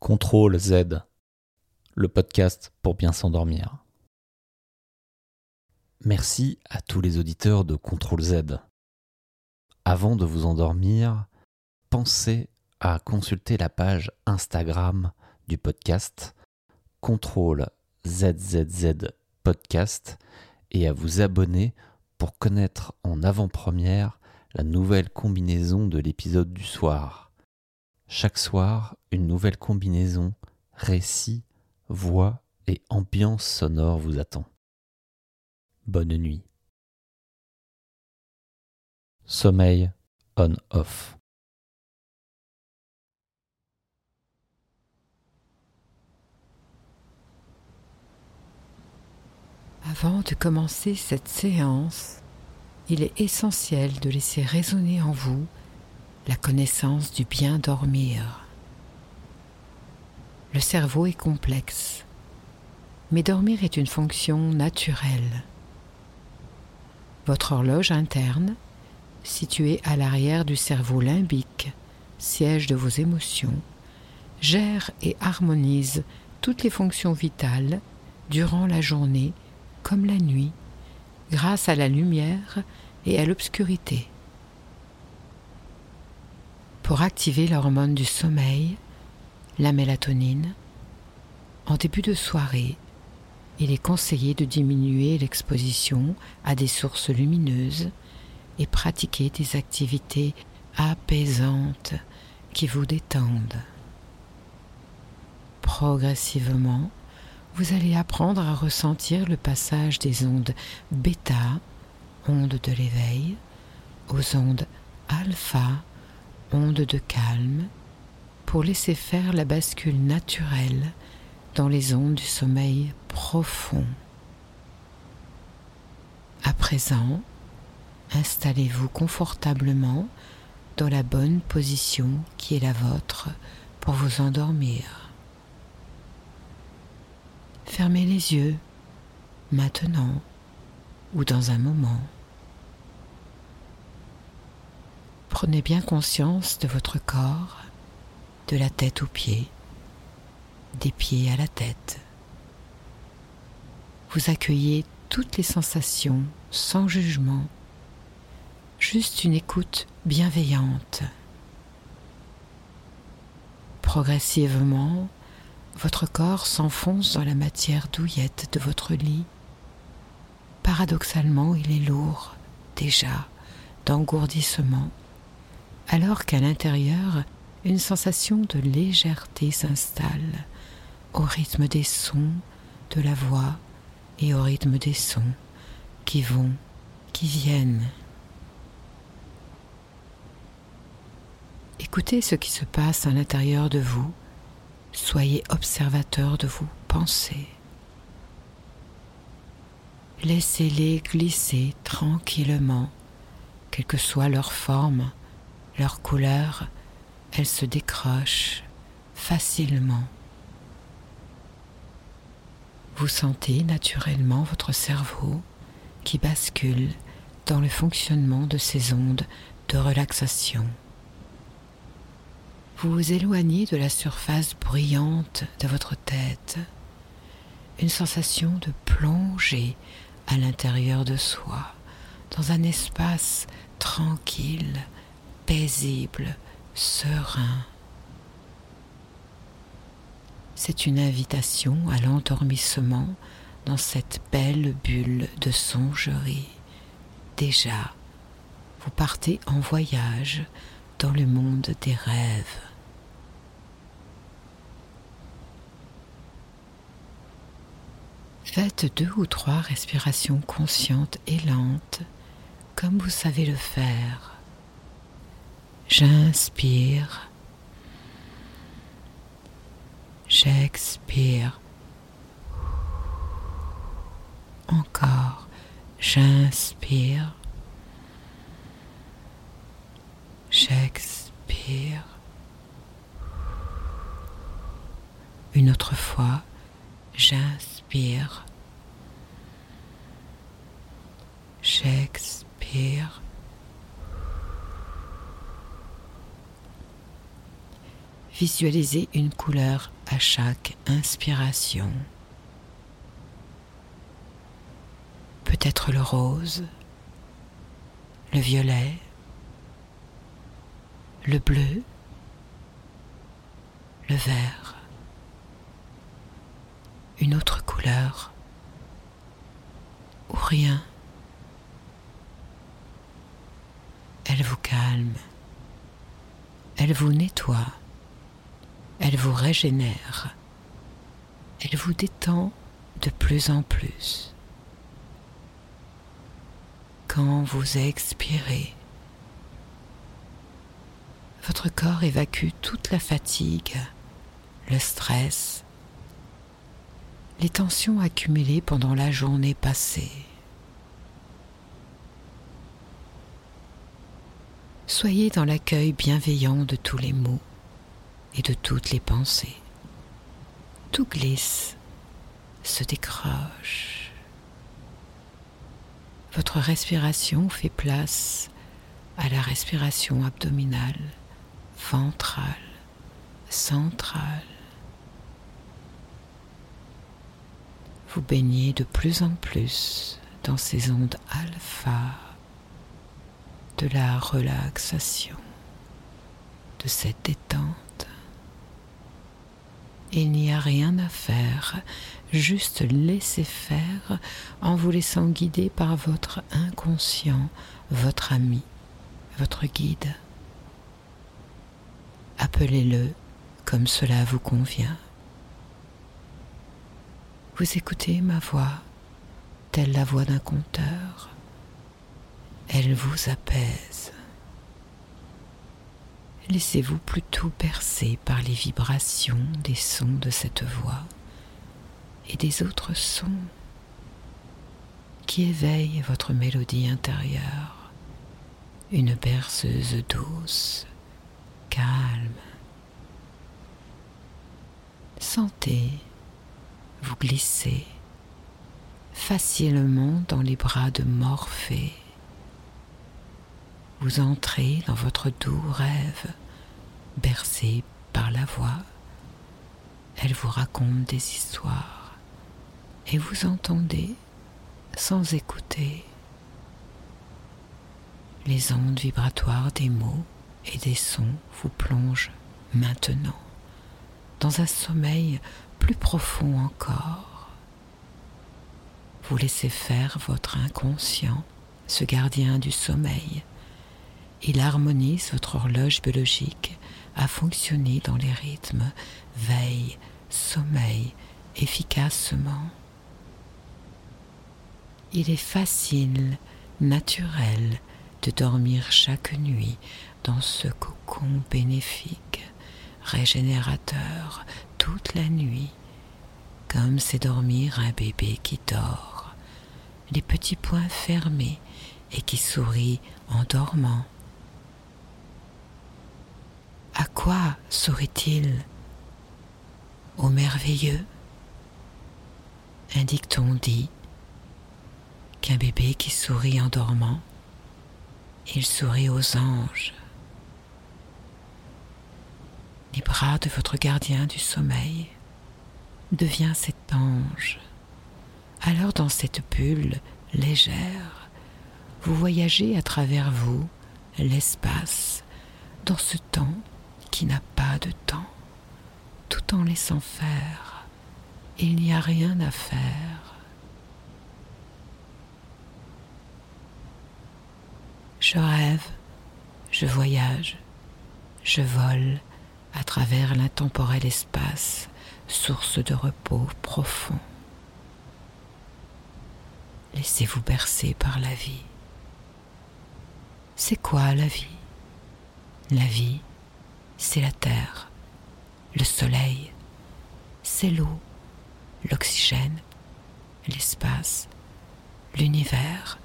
Contrôle Z, le podcast pour bien s'endormir. Merci à tous les auditeurs de Contrôle Z. Avant de vous endormir, pensez à consulter la page Instagram du podcast Contrôle ZZZ Podcast et à vous abonner pour connaître en avant-première la nouvelle combinaison de l'épisode du soir. Chaque soir, une nouvelle combinaison, récit, voix et ambiance sonore vous attend. Bonne nuit. Sommeil on-off. Avant de commencer cette séance, il est essentiel de laisser résonner en vous la connaissance du bien dormir. Le cerveau est complexe, mais dormir est une fonction naturelle. Votre horloge interne, située à l'arrière du cerveau limbique, siège de vos émotions, gère et harmonise toutes les fonctions vitales durant la journée comme la nuit, grâce à la lumière et à l'obscurité pour activer l'hormone du sommeil, la mélatonine. En début de soirée, il est conseillé de diminuer l'exposition à des sources lumineuses et pratiquer des activités apaisantes qui vous détendent. Progressivement, vous allez apprendre à ressentir le passage des ondes bêta, ondes de l'éveil, aux ondes alpha, onde de calme pour laisser faire la bascule naturelle dans les ondes du sommeil profond. À présent, installez-vous confortablement dans la bonne position qui est la vôtre pour vous endormir. Fermez les yeux maintenant ou dans un moment. Prenez bien conscience de votre corps, de la tête aux pieds, des pieds à la tête. Vous accueillez toutes les sensations sans jugement, juste une écoute bienveillante. Progressivement, votre corps s'enfonce dans la matière douillette de votre lit. Paradoxalement, il est lourd, déjà, d'engourdissement alors qu'à l'intérieur, une sensation de légèreté s'installe au rythme des sons de la voix et au rythme des sons qui vont, qui viennent. Écoutez ce qui se passe à l'intérieur de vous, soyez observateur de vos pensées. Laissez-les glisser tranquillement, quelle que soit leur forme, leur couleur, elles se décrochent facilement. Vous sentez naturellement votre cerveau qui bascule dans le fonctionnement de ces ondes de relaxation. Vous vous éloignez de la surface brillante de votre tête, une sensation de plonger à l'intérieur de soi, dans un espace tranquille, paisible, serein. C'est une invitation à l'endormissement dans cette belle bulle de songerie. Déjà, vous partez en voyage dans le monde des rêves. Faites deux ou trois respirations conscientes et lentes, comme vous savez le faire. J'inspire. J'expire. Encore. J'inspire. J'expire. Une autre fois. J'inspire. J'expire. Visualisez une couleur à chaque inspiration. Peut-être le rose, le violet, le bleu, le vert, une autre couleur ou rien. Elle vous calme, elle vous nettoie, elle vous régénère, elle vous détend de plus en plus. Quand vous expirez, votre corps évacue toute la fatigue, le stress, les tensions accumulées pendant la journée passée. Soyez dans l'accueil bienveillant de tous les mots et de toutes les pensées. Tout glisse, se décroche. Votre respiration fait place à la respiration abdominale, ventrale, centrale. Vous baignez de plus en plus dans ces ondes alpha de la relaxation, de cette détente. Il n'y a rien à faire, juste laisser faire en vous laissant guider par votre inconscient, votre ami, votre guide. Appelez-le comme cela vous convient. Vous écoutez ma voix, telle la voix d'un conteur. Elle vous apaise. Laissez-vous plutôt percer par les vibrations des sons de cette voix et des autres sons qui éveillent votre mélodie intérieure, une berceuse douce, calme. Sentez vous glissez facilement dans les bras de Morphée. Vous entrez dans votre doux rêve, bercé par la voix. Elle vous raconte des histoires et vous entendez sans écouter les ondes vibratoires des mots et des sons vous plongent maintenant dans un sommeil plus profond encore. Vous laissez faire votre inconscient, ce gardien du sommeil. Il harmonise votre horloge biologique à fonctionner dans les rythmes veille, sommeil, efficacement. Il est facile, naturel de dormir chaque nuit dans ce cocon bénéfique, régénérateur, toute la nuit, comme c'est dormir un bébé qui dort, les petits poings fermés et qui sourit en dormant. À quoi sourit-il Au merveilleux Un dicton dit qu'un bébé qui sourit en dormant, il sourit aux anges les bras de votre gardien du sommeil, devient cet ange. Alors dans cette bulle légère, vous voyagez à travers vous l'espace, dans ce temps qui n'a pas de temps, tout en laissant faire. Il n'y a rien à faire. Je rêve, je voyage, je vole, à travers l'intemporel espace, source de repos profond. Laissez-vous bercer par la vie. C'est quoi la vie? La vie, c'est la terre, le soleil, c'est l'eau, l'oxygène, l'espace, l'univers,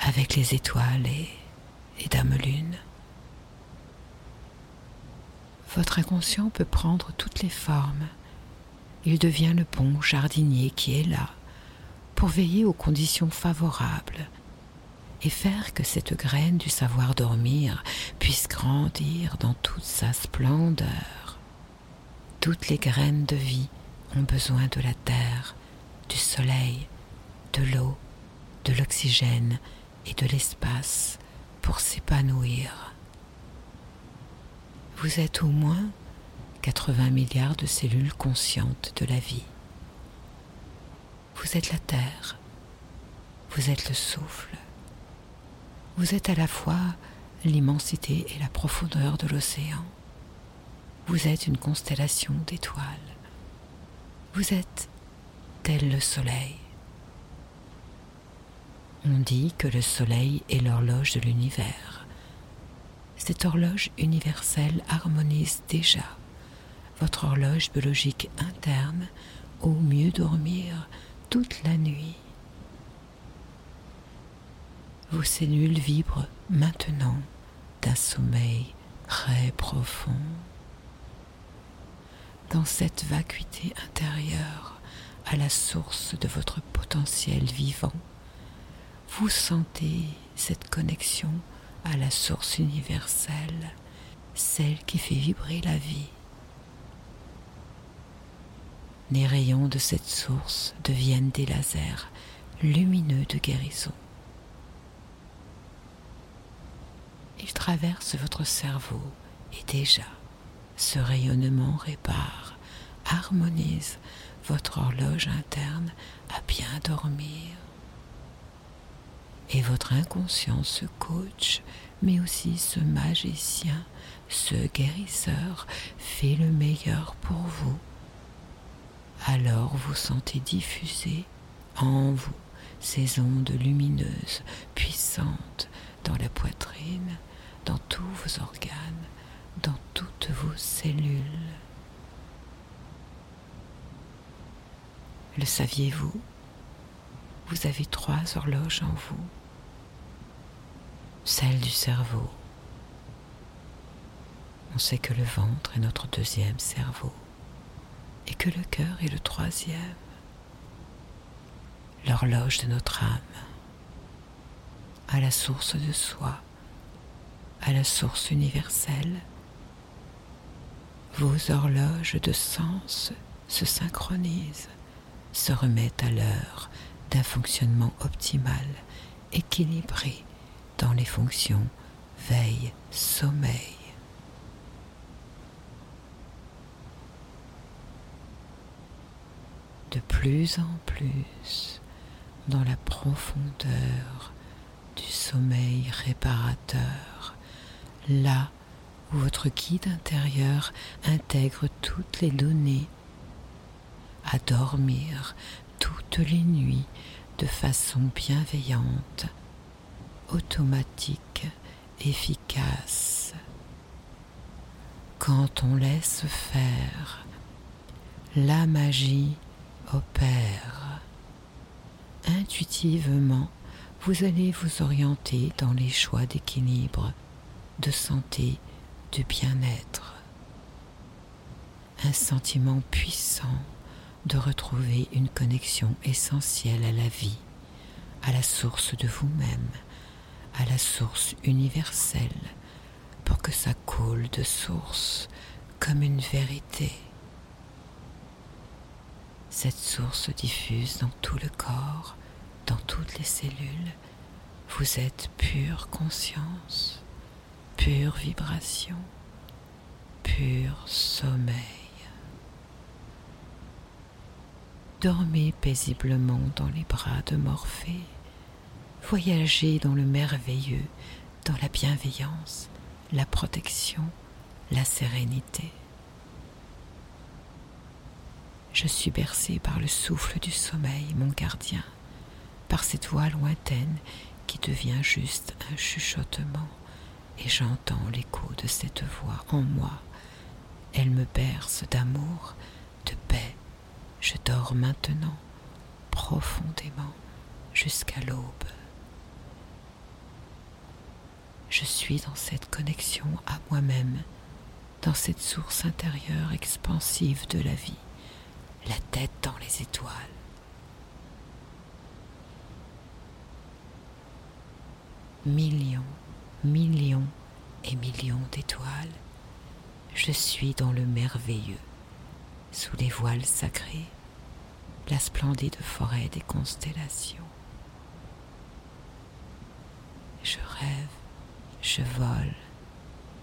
avec les étoiles et les dames lunes. Votre inconscient peut prendre toutes les formes. Il devient le bon jardinier qui est là pour veiller aux conditions favorables faire que cette graine du savoir dormir puisse grandir dans toute sa splendeur. Toutes les graines de vie ont besoin de la terre, du soleil, de l'eau, de l'oxygène et de l'espace pour s'épanouir. Vous êtes au moins 80 milliards de cellules conscientes de la vie. Vous êtes la terre, vous êtes le souffle, vous êtes à la fois l'immensité et la profondeur de l'océan. Vous êtes une constellation d'étoiles. Vous êtes tel le soleil. On dit que le soleil est l'horloge de l'univers. Cette horloge universelle harmonise déjà votre horloge biologique interne au mieux dormir toute la nuit. Vos cellules vibrent maintenant d'un sommeil très profond. Dans cette vacuité intérieure à la source de votre potentiel vivant, vous sentez cette connexion à la source universelle, celle qui fait vibrer la vie. Les rayons de cette source deviennent des lasers lumineux de guérison. Ils traversent votre cerveau et déjà ce rayonnement répare, harmonise votre horloge interne à bien dormir. Et votre inconscient, ce coach, mais aussi ce magicien, ce guérisseur, fait le meilleur pour vous alors vous sentez diffuser en vous ces ondes lumineuses, puissantes, dans la poitrine, vos organes, dans toutes vos cellules. Le saviez-vous? Vous avez trois horloges en vous. Celle du cerveau. On sait que le ventre est notre deuxième cerveau et que le cœur est le troisième, l'horloge de notre âme, à la source de soi, à la source universelle. Vos horloges de sens se synchronisent, se remettent à l'heure d'un fonctionnement optimal, équilibré dans les fonctions veille, sommeil. de plus en plus dans la profondeur du sommeil réparateur, là où votre guide intérieur intègre toutes les données à dormir toutes les nuits de façon bienveillante, automatique, efficace. Quand on laisse faire, la magie opère. Intuitivement, vous allez vous orienter dans les choix d'équilibre, de santé, de bien-être. Un sentiment puissant de retrouver une connexion essentielle à la vie, à la source de vous-même, à la source universelle, pour que ça coule de source comme une vérité cette source diffuse dans tout le corps, dans toutes les cellules. Vous êtes pure conscience, pure vibration, pur sommeil. Dormez paisiblement dans les bras de Morphée. Voyagez dans le merveilleux, dans la bienveillance, la protection, la sérénité. Je suis bercé par le souffle du sommeil, mon gardien, par cette voix lointaine qui devient juste un chuchotement, et j'entends l'écho de cette voix en moi. Elle me berce d'amour, de paix. Je dors maintenant, profondément, jusqu'à l'aube. Je suis dans cette connexion à moi-même, dans cette source intérieure expansive de la vie la tête dans les étoiles. Millions, millions et millions d'étoiles, je suis dans le merveilleux, sous les voiles sacrés, la splendide forêt des constellations. Je rêve, je vole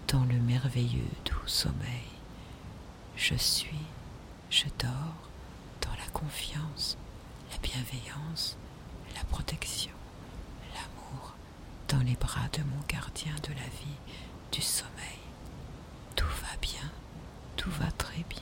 dans le merveilleux doux sommeil. Je suis, je dors dans la confiance, la bienveillance, la protection, dans les bras de mon gardien de la vie, du sommeil. Tout va bien, tout va très bien.